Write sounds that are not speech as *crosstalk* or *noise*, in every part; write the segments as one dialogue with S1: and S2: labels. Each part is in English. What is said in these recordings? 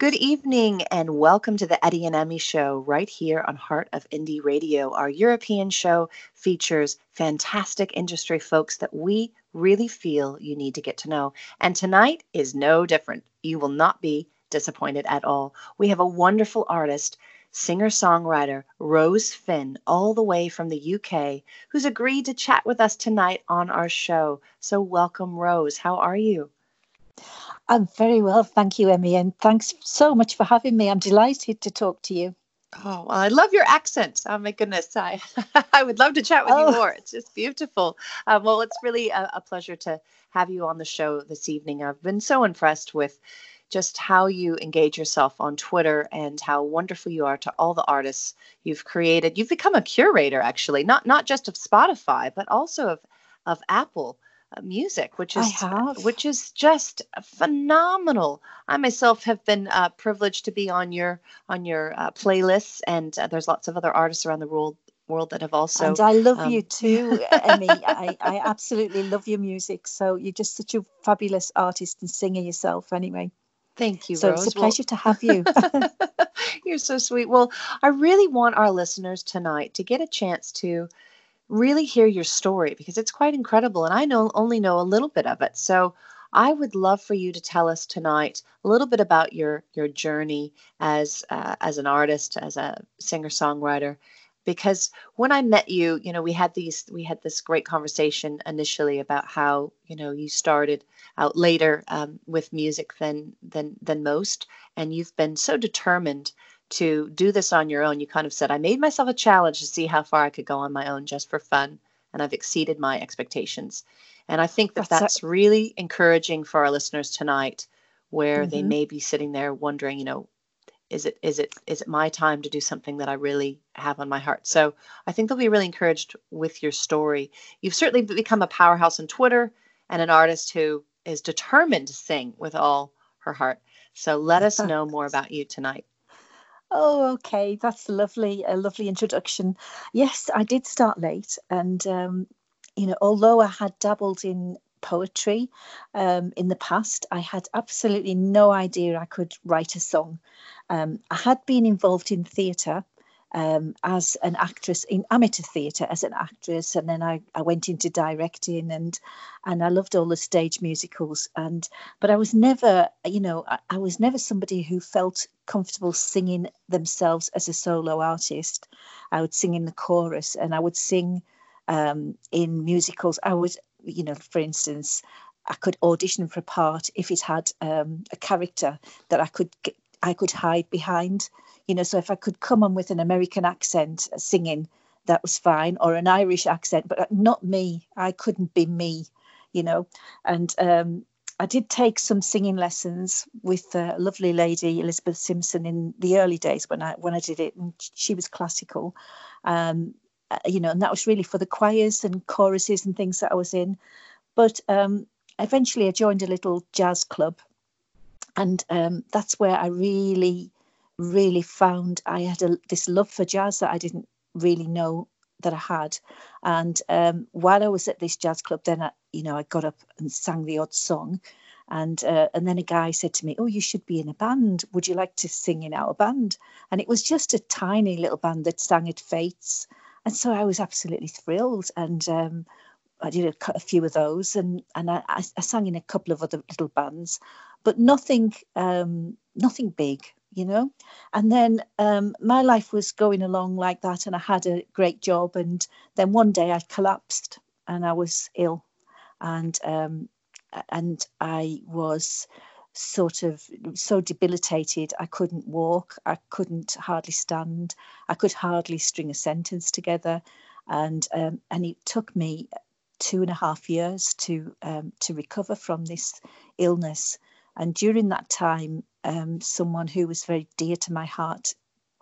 S1: Good evening and welcome to the Eddie and Emmy show right here on Heart of Indie Radio. Our European show features fantastic industry folks that we really feel you need to get to know. And tonight is no different. You will not be disappointed at all. We have a wonderful artist, singer songwriter Rose Finn, all the way from the UK, who's agreed to chat with us tonight on our show. So, welcome, Rose. How are you?
S2: I'm very well, thank you, Emmy, and thanks so much for having me. I'm delighted to talk to you.
S1: Oh, well, I love your accent. Oh my goodness, I *laughs* I would love to chat with oh. you more. It's just beautiful. Um, well, it's really a, a pleasure to have you on the show this evening. I've been so impressed with just how you engage yourself on Twitter and how wonderful you are to all the artists you've created. You've become a curator, actually, not not just of Spotify, but also of of Apple music, which is which is just phenomenal. I myself have been uh, privileged to be on your on your uh, playlists, and uh, there's lots of other artists around the world world that have also.
S2: And I love um, you too, *laughs* Emmy. I, I absolutely love your music. So you're just such a fabulous artist and singer yourself, anyway.
S1: Thank you,
S2: so
S1: Rose.
S2: it's a pleasure well, to have you. *laughs* *laughs*
S1: you're so sweet. Well, I really want our listeners tonight to get a chance to really hear your story because it's quite incredible and I know only know a little bit of it. So I would love for you to tell us tonight a little bit about your your journey as uh, as an artist, as a singer songwriter. Because when I met you, you know, we had these we had this great conversation initially about how you know you started out later um, with music than than than most, and you've been so determined to do this on your own. You kind of said, I made myself a challenge to see how far I could go on my own just for fun, and I've exceeded my expectations. And I think that that's, that's really encouraging for our listeners tonight, where mm-hmm. they may be sitting there wondering, you know, is it is it is it my time to do something that I really have on my heart? So I think they'll be really encouraged with your story. You've certainly become a powerhouse on Twitter and an artist who is determined to sing with all her heart. So let us know more about you tonight.
S2: Oh, okay. That's lovely. A lovely introduction. Yes, I did start late. And, um, you know, although I had dabbled in poetry um, in the past, I had absolutely no idea I could write a song. Um, I had been involved in theatre um, as an actress in amateur theatre as an actress, and then I, I went into directing and and I loved all the stage musicals. And but I was never, you know, I, I was never somebody who felt comfortable singing themselves as a solo artist. I would sing in the chorus, and I would sing um, in musicals. I would, you know, for instance. I could audition for a part if it had um, a character that I could I could hide behind you know so if i could come on with an american accent uh, singing that was fine or an irish accent but uh, not me. I couldn't be me you know. And um, i did take some singing lessons with a lovely lady elizabeth simpson in the early days when i when i did it and she was classical. Um, uh, you know and that was really for the choirs and choruses and things that i was in. But um, eventually i joined a little jazz club and um, that's where i really really found I had a, this love for jazz that I didn't really know that I had. And um, while I was at this jazz club, then I, you know, I got up and sang the odd song. And uh, and then a guy said to me, "Oh, you should be in a band. Would you like to sing in our band?" And it was just a tiny little band that sang at fetes, and so I was absolutely thrilled. And um, I did a, a, few of those, and and I, I, sang in a couple of other little bands, but nothing um, nothing big you know? And then um, my life was going along like that and i had a great job and then one day i collapsed and i was ill. And um, and i was sort of so debilitated. I couldn't walk. I couldn't hardly stand. I could hardly string a sentence together. And um, and it took me two and a half years to um, to recover from this illness. And during that time, um, someone who was very dear to my heart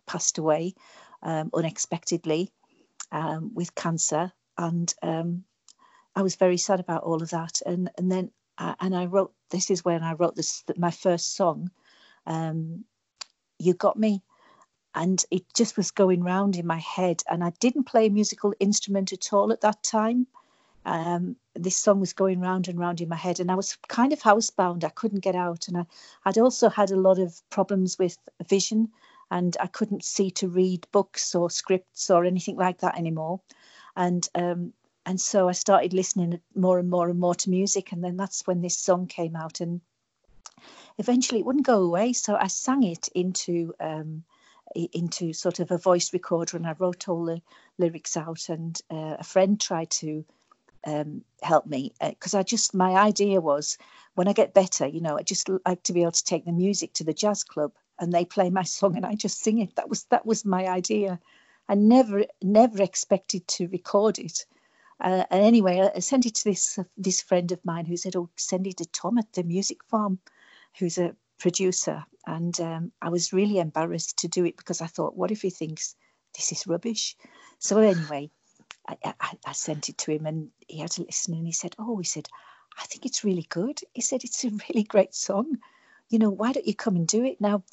S2: passed away um, unexpectedly um, with cancer. And um, I was very sad about all of that. And, and then, uh, and I wrote, this is when I wrote this, my first song, um, You Got Me. And it just was going round in my head. And I didn't play a musical instrument at all at that time. Um, this song was going round and round in my head, and I was kind of housebound. I couldn't get out, and I, I'd also had a lot of problems with vision, and I couldn't see to read books or scripts or anything like that anymore. And um, and so I started listening more and more and more to music, and then that's when this song came out, and eventually it wouldn't go away. So I sang it into um, into sort of a voice recorder, and I wrote all the lyrics out. And uh, a friend tried to um, help me because uh, I just my idea was when I get better, you know, I just like to be able to take the music to the jazz club and they play my *laughs* song and I just sing it. That was that was my idea. I never never expected to record it. Uh, and anyway, I sent it to this uh, this friend of mine who said, "Oh, send it to Tom at the music farm, who's a producer." And um, I was really embarrassed to do it because I thought, "What if he thinks this is rubbish?" So anyway, I, I, sent it to him, and he had to listen, and he said, "Oh, he said, I think it's really good." He said, "It's a *laughs* really great song." You know, why don't you come and do it now?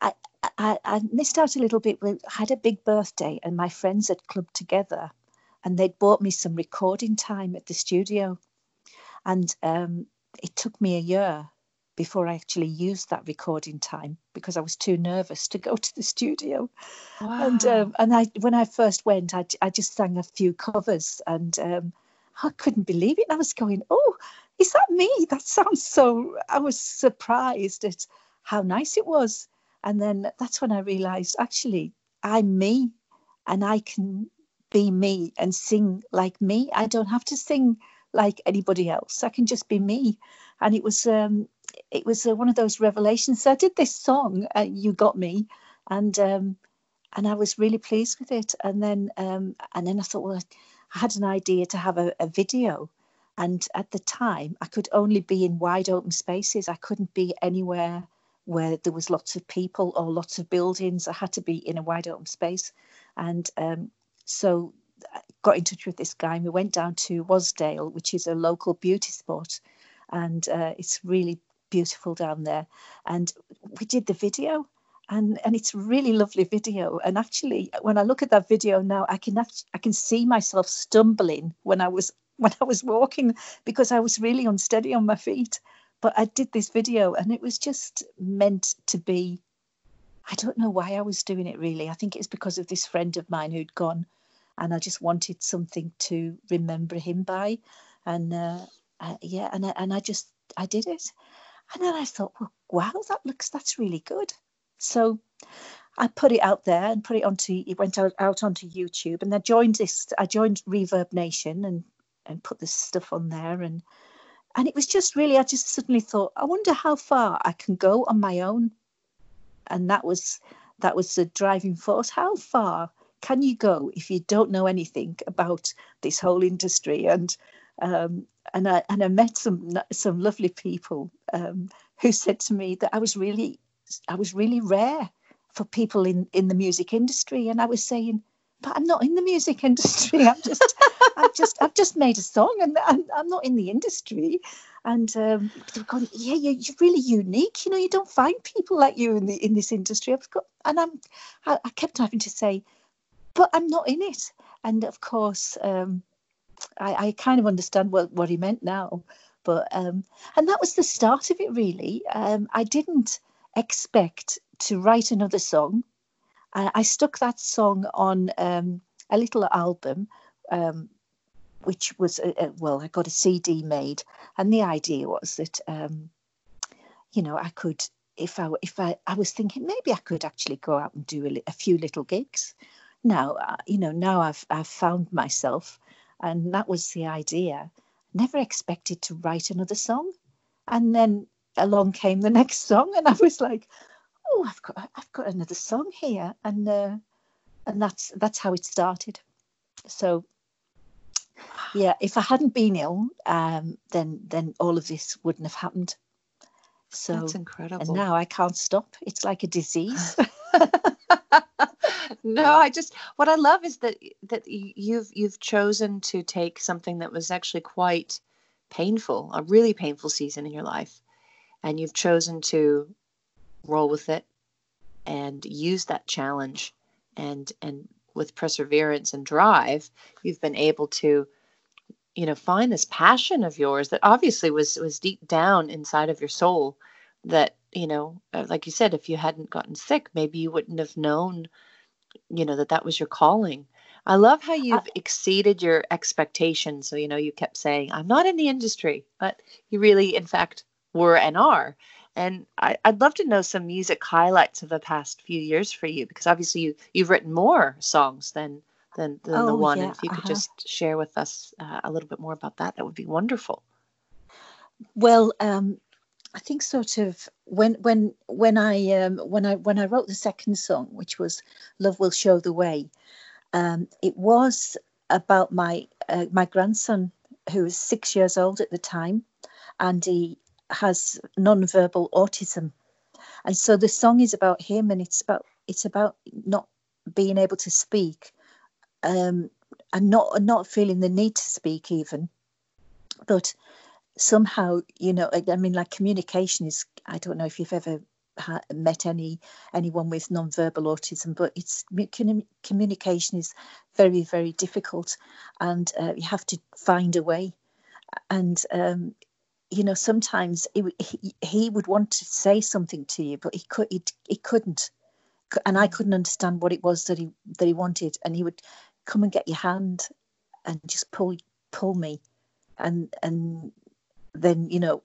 S2: I, I, I missed out a little bit. We had a big birthday, and my friends had clubbed together and they'd bought me some recording time at the studio. And um, it took me a year before I actually used that recording time because I was too nervous to go to the studio. Wow. And um, and I when I first went, I, I just sang a few covers and um, I couldn't believe it. I was going, oh, is that me? That sounds so. I was surprised at how nice it was. And then that's when I realized actually I'm me and I can be me and sing like me. I don't have to sing like anybody else. I can just be me. And it was um, it was uh, one of those revelations. So I did this song, uh, "You Got Me," and um, and I was really pleased with it. And then um, and then I thought, well, I had an idea to have a, a video, and at the time I could only be in wide open spaces. I couldn't be anywhere where there was lots of people or lots of buildings. I had to be in a wide open space, and um, so I got in touch with this guy and we went down to Wasdale, which is a local beauty spot. And uh, it's really beautiful down there. And we did the video and and it's a really lovely video. And actually when i look at that video now i can i can see myself stumbling when i was *laughs* when i was walking because i was really unsteady on my feet. But i did this video and it was just meant to be. I don't know why i was doing it really. I think it's because of this friend of mine who'd gone and I just wanted something to remember him by, and uh, uh, yeah, and I, and I just I did it, and then I thought, well, wow, that looks that's really good. So I put it out there and put it onto it went out, out onto YouTube, and I joined this. I joined Reverb Nation and and put this stuff on there, and and it was just really I just suddenly thought, I wonder how far I can go on my own, and that was that was the driving force. How far can you go if you don't know anything about this whole industry? And um, and I and I met some some lovely people um, who said to me that I was really I was really rare for people in in the music industry, and I was saying, but I'm not in the music *laughs* industry. I'm just I've just I've just made a song, and I'm, I'm not in the industry. And um, they're going, yeah, you're, you're really unique. You know, you don't find people like you in the in this industry. I've got, and I'm I, I kept having to say, but I'm not in it. And of course, um, I, I, kind of understand what, what he meant now. But um, and that was the start of it, really. Um, I didn't expect to write another song. I, I stuck that song on um, a little album, um, which was a, a, well, I got a CD made, and the idea was that um, you know I could if I if I I was thinking maybe I could actually go out and do a, a few little gigs now uh, you know now I've I've found myself, and that was the idea. Never expected to write another song, and then along came the *laughs* next song, and I was like, oh, I've got I've got another song here, and uh, and that's that's how it started. So yeah, if I hadn't been ill, um, then then all of this wouldn't have happened. So
S1: that's incredible.
S2: And now I can't stop. It's like a disease. *laughs* *laughs* *laughs*
S1: no, I just what I love is that that you've you've chosen to take something that was actually quite painful, a really painful season in your life, and you've chosen to roll with it and use that challenge and and with perseverance and drive, you've been able to you know find this passion of yours that obviously was was deep down inside of your soul that you know uh, like you said if you hadn't gotten sick maybe you wouldn't have known you know that that was your calling i love how you've uh, exceeded your expectations so you know you kept saying i'm not in the industry but you really in fact were and are and I, would love to know some music highlights of the past few years for you because obviously you you've written more songs than than, than oh, the one. Yeah, and if you could uh-huh. just share with us uh, a little bit more about that, that would be wonderful.
S2: Well, um, I think sort of when when when I um, when I when I wrote the second song, which was "Love Will Show the Way," um, it was about my uh, my grandson who was six years old at the time, and he has non-verbal autism, and so the song is about him, and it's about it's about not being able to speak, um, and not not feeling the need to speak even, but somehow you know I, mean like communication is I don't know if you've ever ha- met any anyone with non-verbal autism, but it's communication is very very difficult, and uh, you have to find a way, and um, you know sometimes he, he, he would want to say something to you, but he could he, he couldn't, and I couldn't understand what it was that he that he wanted, and he would come and get your hand and just pull pull me. And and then you know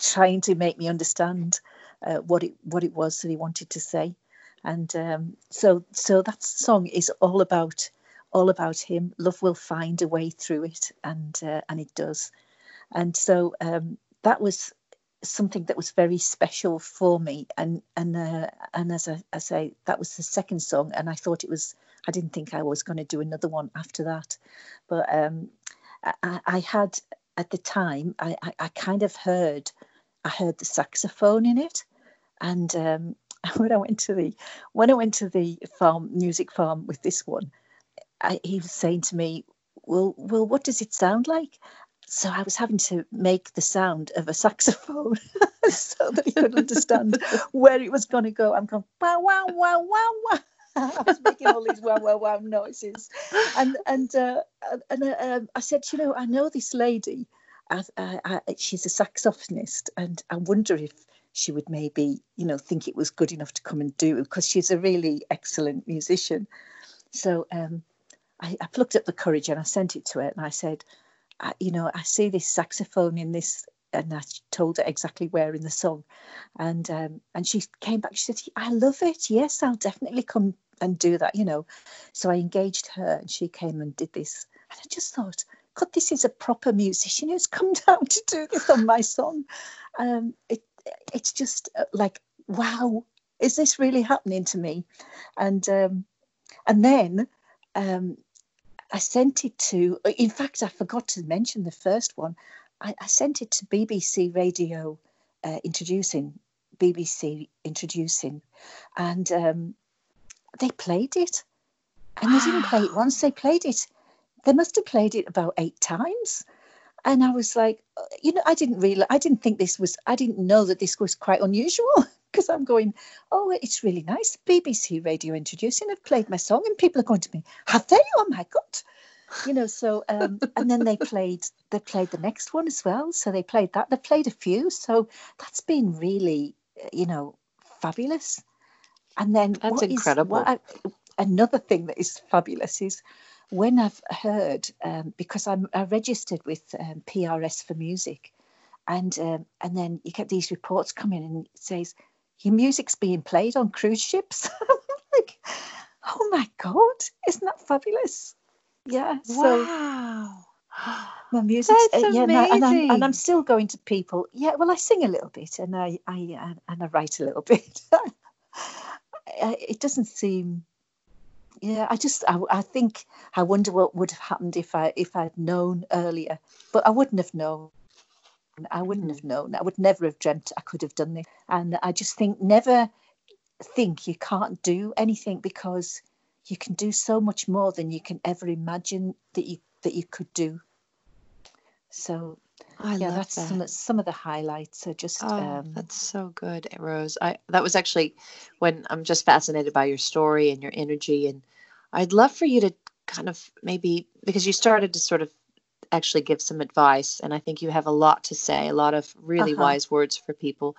S2: trying to make me understand uh, what it what it was that he wanted to say. And um, so so that song is all about all about him. Love will find a way through it and uh, and it does. And so um, that was something that was very special for me. And and uh, and as I, I say that was the second song and I thought it was I didn't think I was going to do another one after that. But um, I, I, had at the time, I, I, I, kind of heard, I heard the saxophone in it, and um, *laughs* when I went to the when I went to the farm music farm with this one, I, he was saying to me, "Well, well, what does it sound like?" So I was having to make the sound of a *laughs* saxophone *laughs* so that he could understand where it was going to go. I'm going wow, wow, wow, wow, wow. *laughs* I was making all these wow wow wow noises, and and uh, and uh, um, I said, you know, I know this lady. I, I, I, she's a saxophonist, and I wonder if she would maybe, you know, think it was good enough to come and do because she's a really excellent musician. So um, I, plucked up the courage and I sent it to her, and I said, you know, I see this saxophone in this and I told her exactly where in the song, and um, and she came back. She said, "I love it. Yes, I'll definitely come and do that." You know, so I engaged her, and she came and did this. And I just thought, God, this is a proper musician who's come *laughs* down to do this on my song. Um, it it's just uh, like, wow, is this really happening to me? And um, and then um, I sent it to. In fact, I forgot to mention the first one. I, I sent it to BBC Radio uh, introducing BBC introducing, and um, they played it. And they didn't play it *gasps* once; they played it. They must have played it about eight times. And I was like, uh, you know, I didn't really, I didn't think this was, I didn't know that this was quite unusual *laughs* because I'm going, oh, it's really nice. BBC Radio introducing, I've played my song, and people are going to me, have they? Oh my God you know so um, and then they played they played the next one as well. So they played that they played a few. So that's been really you know fabulous. And then
S1: that's incredible.
S2: is, I, another thing that is fabulous is when I've heard um, because I'm I registered with um, PRS for music. And um, and then you get these reports coming and it says your music's being played on cruise ships. *laughs* Like oh my god isn't that fabulous yeah. So
S1: wow. *gasps*
S2: my music, uh, yeah, and, I, and, I'm, and I'm still going to people. Yeah, well, I sing a little bit, and I, I, and I write a little *laughs* bit. it doesn't seem. Yeah, I just, I, I think, I wonder what would have happened if I, if I'd known earlier, but I wouldn't have known. I wouldn't have known. I would never have dreamt I could have done this. And I just think never think you can't do anything because you can do so much more than you can ever imagine that you that you could do. So I yeah, that's that. some some of the highlights are just.
S1: Oh,
S2: um,
S1: that's so good, Rose. I that was actually when I'm just fascinated by your story and your energy, and I'd love for you to kind of maybe because you started to sort of actually give some advice, and I think you have a lot to say, a lot of really
S2: Uh-huh.
S1: wise words for people.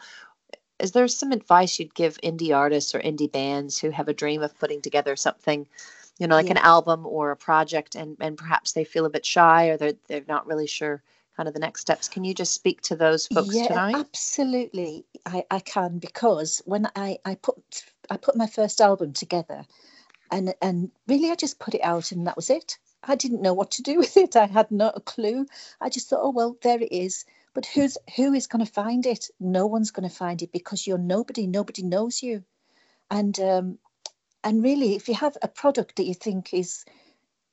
S1: Is there some advice you'd give indie artists or indie bands who have a dream of putting together something, you know, like an album or a project, and and perhaps they feel a bit shy or they're they're not really sure kind of the next steps? Can you just speak to those folks
S2: Yeah,
S1: tonight?
S2: absolutely. I, I can because when I, I put I put my first album together and and really I just put it out and that was it. I didn't know what to do *laughs* with it. I had no clue. I just thought, oh well, there it is. But who's who is going to find it? No one's going to find it because you're nobody. Nobody knows you. And um, and really, if you have a product that you think is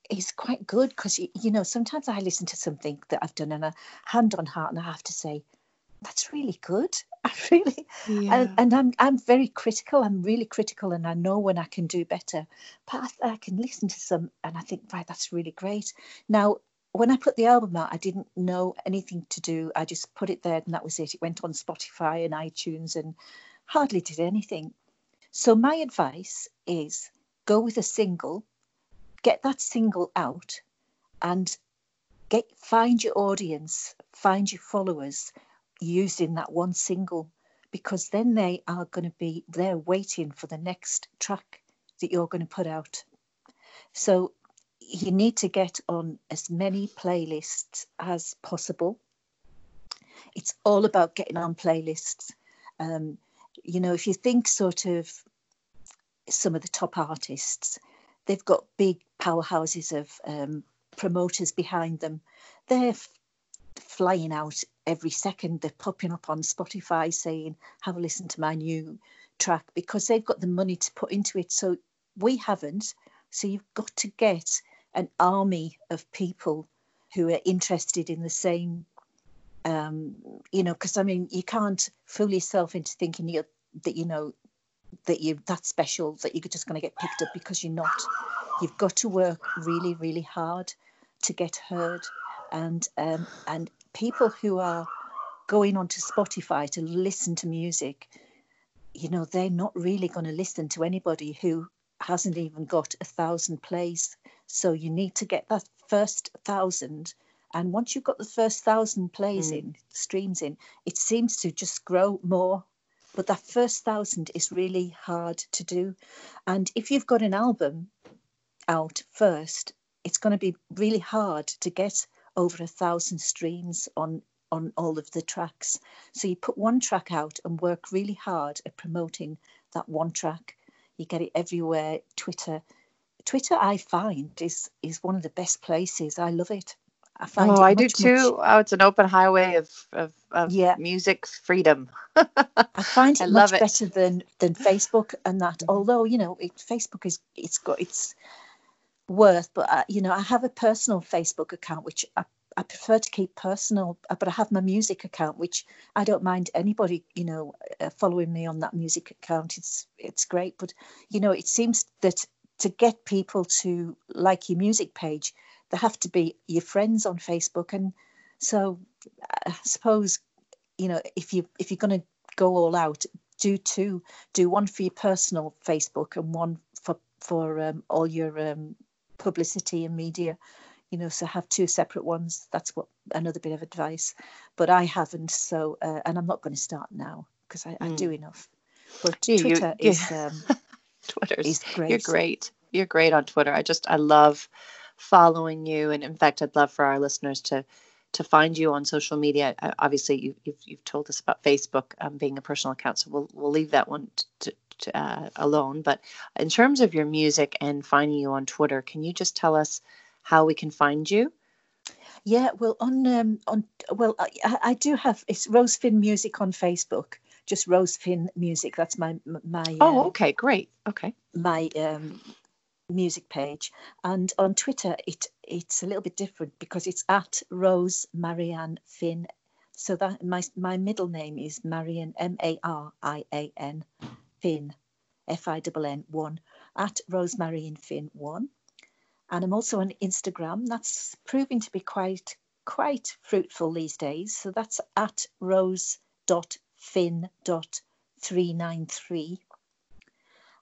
S2: is quite good, because you, you know sometimes I listen to something that I've done and a hand on heart, and I have to say that's really good. *laughs* I really and, and I'm I'm very critical. I'm really critical, and I know when I can do better. But I, I can listen to some, and I think, right, that's really great. Now, when I put the album out, I didn't know anything to do. I just put it there, and that was it. It went on Spotify and iTunes, and hardly did anything. So my advice is go with a single, get that single out, and get find your audience, find your followers using that one single because then they are going to be there waiting for the next track that you're going to put out. So you need to get on as many playlists as possible. It's all about getting on playlists. Um, you know, if you think sort of some of the top artists, they've got big powerhouses of um, promoters behind them. They're f- flying out every second. They're popping up on Spotify saying, "Have a listen to my new track," because they've got the money to put into it. So we haven't. So you've got to get an army of people who are interested in the same. Um, you know, because I mean, you can't fool yourself into thinking you that you know that you're that special that you're just going to get picked up because you're not. You've got to work really, really hard to get heard, and um, and people who are going onto Spotify to listen to music, you know, they're not really going to listen to anybody who hasn't even got a thousand plays. So you need to get that first thousand. And once you've got the first thousand plays
S1: Mm.
S2: in, streams in, it seems to just grow more. But that first thousand is really hard to do. And if you've got an album out first, it's going to be really hard to get over a thousand streams on on all of the tracks. So you put one track out and work really hard at promoting that one track. You get it everywhere. Twitter, Twitter, I find is is one of the best places. I love it. I find
S1: Oh, I do
S2: much, much-
S1: too. Oh, it's an open highway of of, of
S2: Yeah.
S1: music freedom. *laughs*
S2: I find it
S1: I
S2: much
S1: it.
S2: better than than Facebook and that.
S1: Mhm.
S2: Although you know, it, Facebook is it's got its worth, but I, you know, I have a personal Facebook account which I, I prefer to keep personal. uh, But I have my music account, which I don't mind anybody you know uh, following me on that music account. It's it's great, but you know, it seems that to get people to like your music page, they have to be your friends on Facebook, and so I suppose you know if you if you're going to go all out do two do one for your personal facebook and one for for um, all your um, publicity and media you know so have two separate ones. That's what another bit of advice. But i haven't so uh, and i'm not going to start now because I, I
S1: Mm.
S2: do enough. But
S1: Yeah, you-
S2: twitter
S1: you-
S2: is um, *laughs* Great
S1: You're great. You're great on Twitter. I just I love following you, and in fact, I'd love for our listeners to to find you on social media. Obviously, you, you've you've told us about Facebook um, being a personal account, so we'll we'll leave that one to, to, uh, alone. But in terms of your music and finding you on Twitter, can you just tell us how we can find you?
S2: Yeah, well, on um, on well, I, I I do have it's Rose Finn Music on Facebook. Just Rose Finn Music. That's my my
S1: Oh,
S2: um,
S1: okay, great. Okay.
S2: my um, music page, and on Twitter it it's a little bit different because it's at Rose Marian Finn. So that my my middle name is Marian M A R I A N Finn F I N N one at Rose Marian Finn one, and I'm also on Instagram. That's proving to be quite quite fruitful these days. So that's at rose dot fin dot three nine three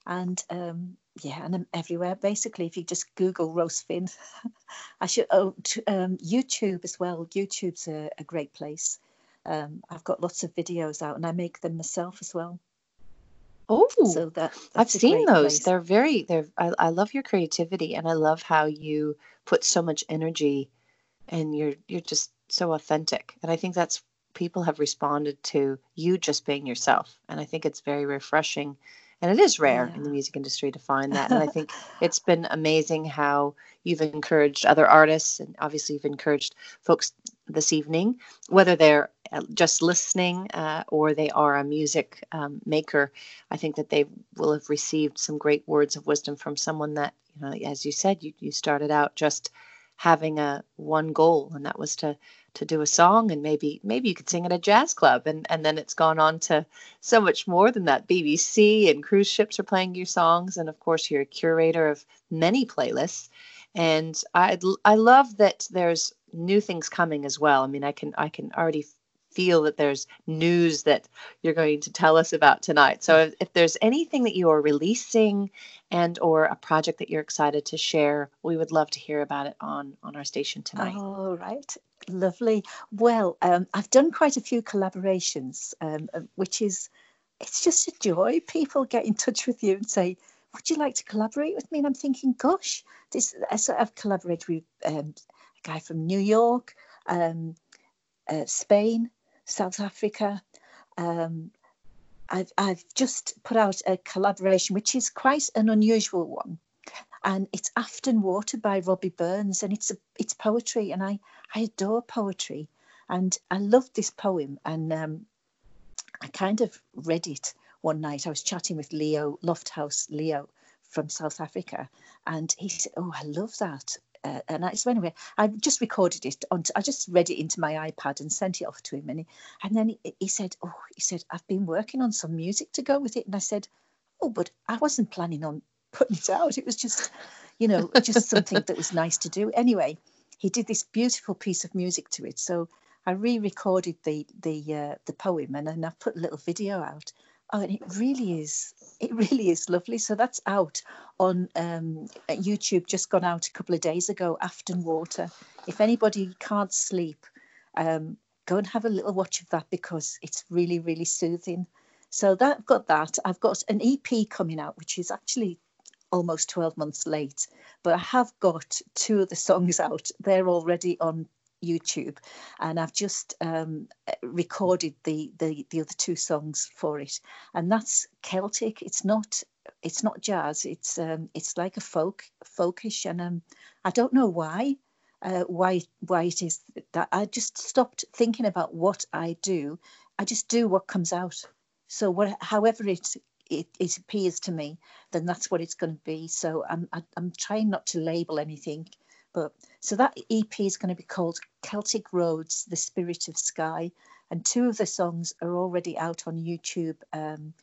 S2: and um, yeah, and I'm everywhere. Basically, if you just Google Rose Finn, *laughs* I should. Oh, t- um, YouTube as well. YouTube's a, a great place. Um, I've got lots of videos out, and I make them myself as well.
S1: Oh,
S2: So that
S1: I've seen those.
S2: place.
S1: They're very they're I, I love your creativity and I love how you put so much energy and you're you're just so authentic. And I think that's people have responded to you just being yourself. And I think it's very refreshing. And it is rare in the music industry to find that. And I think *laughs* it's been amazing how you've encouraged other artists and obviously you've encouraged folks this evening, whether they're uh, just listening uh, or they are a music um, maker. I think that they will have received some great words of wisdom from someone that, you know, as you said, you, you started out just having a one goal and that was to to do a song and maybe maybe you could sing at a jazz club. And and then it's gone on to so much more than that. Bbc and cruise ships are playing your songs. And of course you're a curator of many playlists. And i i love that there's new things coming as well. I mean i can i can already feel that there's news that you're going to tell us about tonight. So if, if there's anything that you are releasing and or a project that you're excited to share we would love to hear about it on on our station tonight
S2: All right, lovely. Well, um, I've done quite a few collaborations, um, uh, which is it's just a joy. People get in touch with you and say, "Would you like to collaborate with me?" And I'm thinking, "Gosh, this." So I've collaborated with um, a guy from New York, um, uh, Spain, South Africa. Um, I've I've just put out a collaboration, which is quite an unusual one and it's Afton Water by Robbie Burns, and it's a, it's poetry, and I I adore poetry, and I love this poem, and um, I kind of read it one night. I was chatting with Leo Lofthouse Leo from South Africa, and he said, "Oh, I love that." Uh, and I, so anyway, I just recorded it. On, I just read it into my iPad and sent it off to him. And he, and then he, he said, "Oh, he said I've been working on some music to go with it." And I said, "Oh, but I wasn't planning on putting it out. It was just, you know, just something that was nice to do. Anyway, he did this beautiful piece of music to it. So I re-recorded the the uh, the poem and then I put a little video out. Oh, and it really is, it *laughs* really is lovely. So that's out on um, YouTube. Just gone out a couple of days ago. Afton Water. If anybody can't sleep, um, go and have a little watch of that because it's really, really soothing. So that I've got that. I've got an EP coming out, which is actually almost 12 months late, but I have got two of the songs out. They're already on YouTube, and I've just um, recorded the, the the other two songs for it, and that's Celtic. It's not it's not jazz. It's um, it's like a folk folkish, and um, I don't know why. Uh, why why it is that I just stopped thinking about what I do. I just do what comes out. So what, however it, it it appears to me, then that's what it's going to be. So I'm I, I'm trying not to label anything, but so that EP is going to be called Celtic Roads: The Spirit of Skye, and two of the songs are already out on YouTube. Um,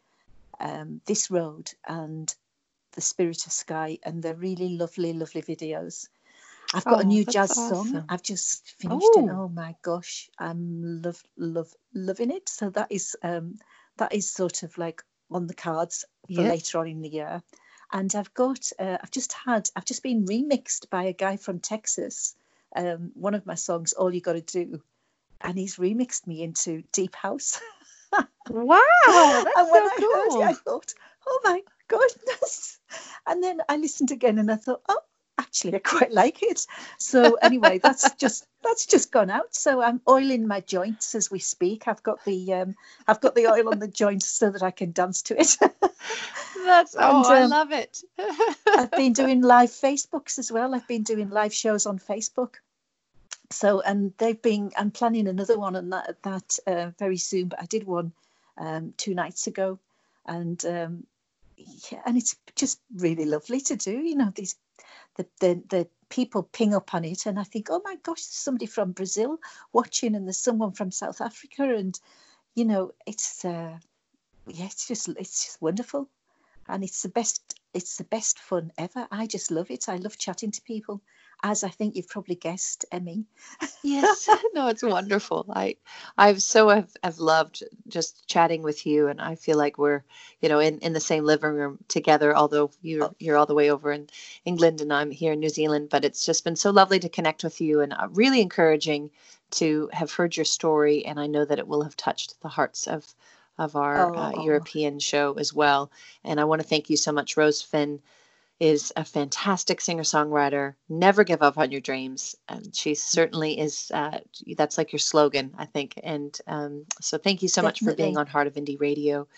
S2: um, this road and the Spirit of Skye, and they're really lovely, lovely videos. I've got a
S1: Oh,
S2: new
S1: that's
S2: jazz song. I've just finished it.
S1: Oh.
S2: Oh my gosh, I'm love love loving it. So that is um that is sort of like on the cards for
S1: Yeah.
S2: later on in the year. And I've got uh, I've just had I've just been remixed by a guy from Texas. Um, one of my songs, All You Gotta Do, and he's remixed me into deep house. *laughs*
S1: Wow, that's
S2: and when
S1: so
S2: I heard
S1: cool.
S2: it, I thought, oh my goodness. And then I listened again and I thought, oh, actually, I quite *laughs* like it. So anyway, that's *laughs* just that's just gone out. So I'm oiling my joints as we speak. I've got the um, I've got the oil on the *laughs* joints so that I can dance to it.
S1: That's oh,
S2: And,
S1: I
S2: um,
S1: love it.
S2: I've been doing live Facebooks as well. I've been doing live shows on Facebook. So and they've been. I'm planning another one on that that uh, very soon. But I did one um, two nights ago, and um, yeah, and it's just really lovely to do. You know, these the the the people ping up on it, and I think, oh my gosh, there's somebody from Brazil watching, and there's someone from South Africa, and you know, it's uh, yeah, it's just it's just wonderful, and it's the best it's the best fun ever. I just love it. I love chatting to people, as I think you've probably guessed, Emmy.
S1: yes, *laughs* no, it's wonderful. I, I've so have, have loved just chatting with you, and I feel like we're, you know, in, in the same living room together. Although you're oh. you're all the way over in England, and I'm here in New Zealand, but it's just been so lovely to connect with you, and uh, really encouraging to have heard your story, and I know that it will have touched the hearts of of our uh, oh. uh, European show as well. And I want to thank you so much. Rose Finn is a fantastic singer songwriter. Never give up on your dreams. And she certainly is, uh, that's like your slogan, I think. And um, so thank you so Definitely. much for being on Heart of Indie Radio.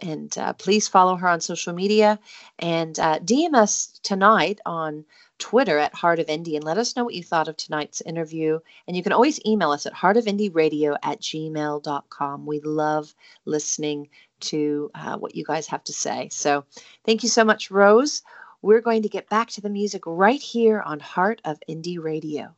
S1: And uh, please follow her on social media and uh, DM us tonight on Twitter at Heart of Indie and let us know what you thought of tonight's interview. And you can always email us at heartofindieradio at gmail.com. We love listening to uh, what you guys have to say. So thank you so much, Rose. We're going to get back to the music right here on Heart of Indie Radio.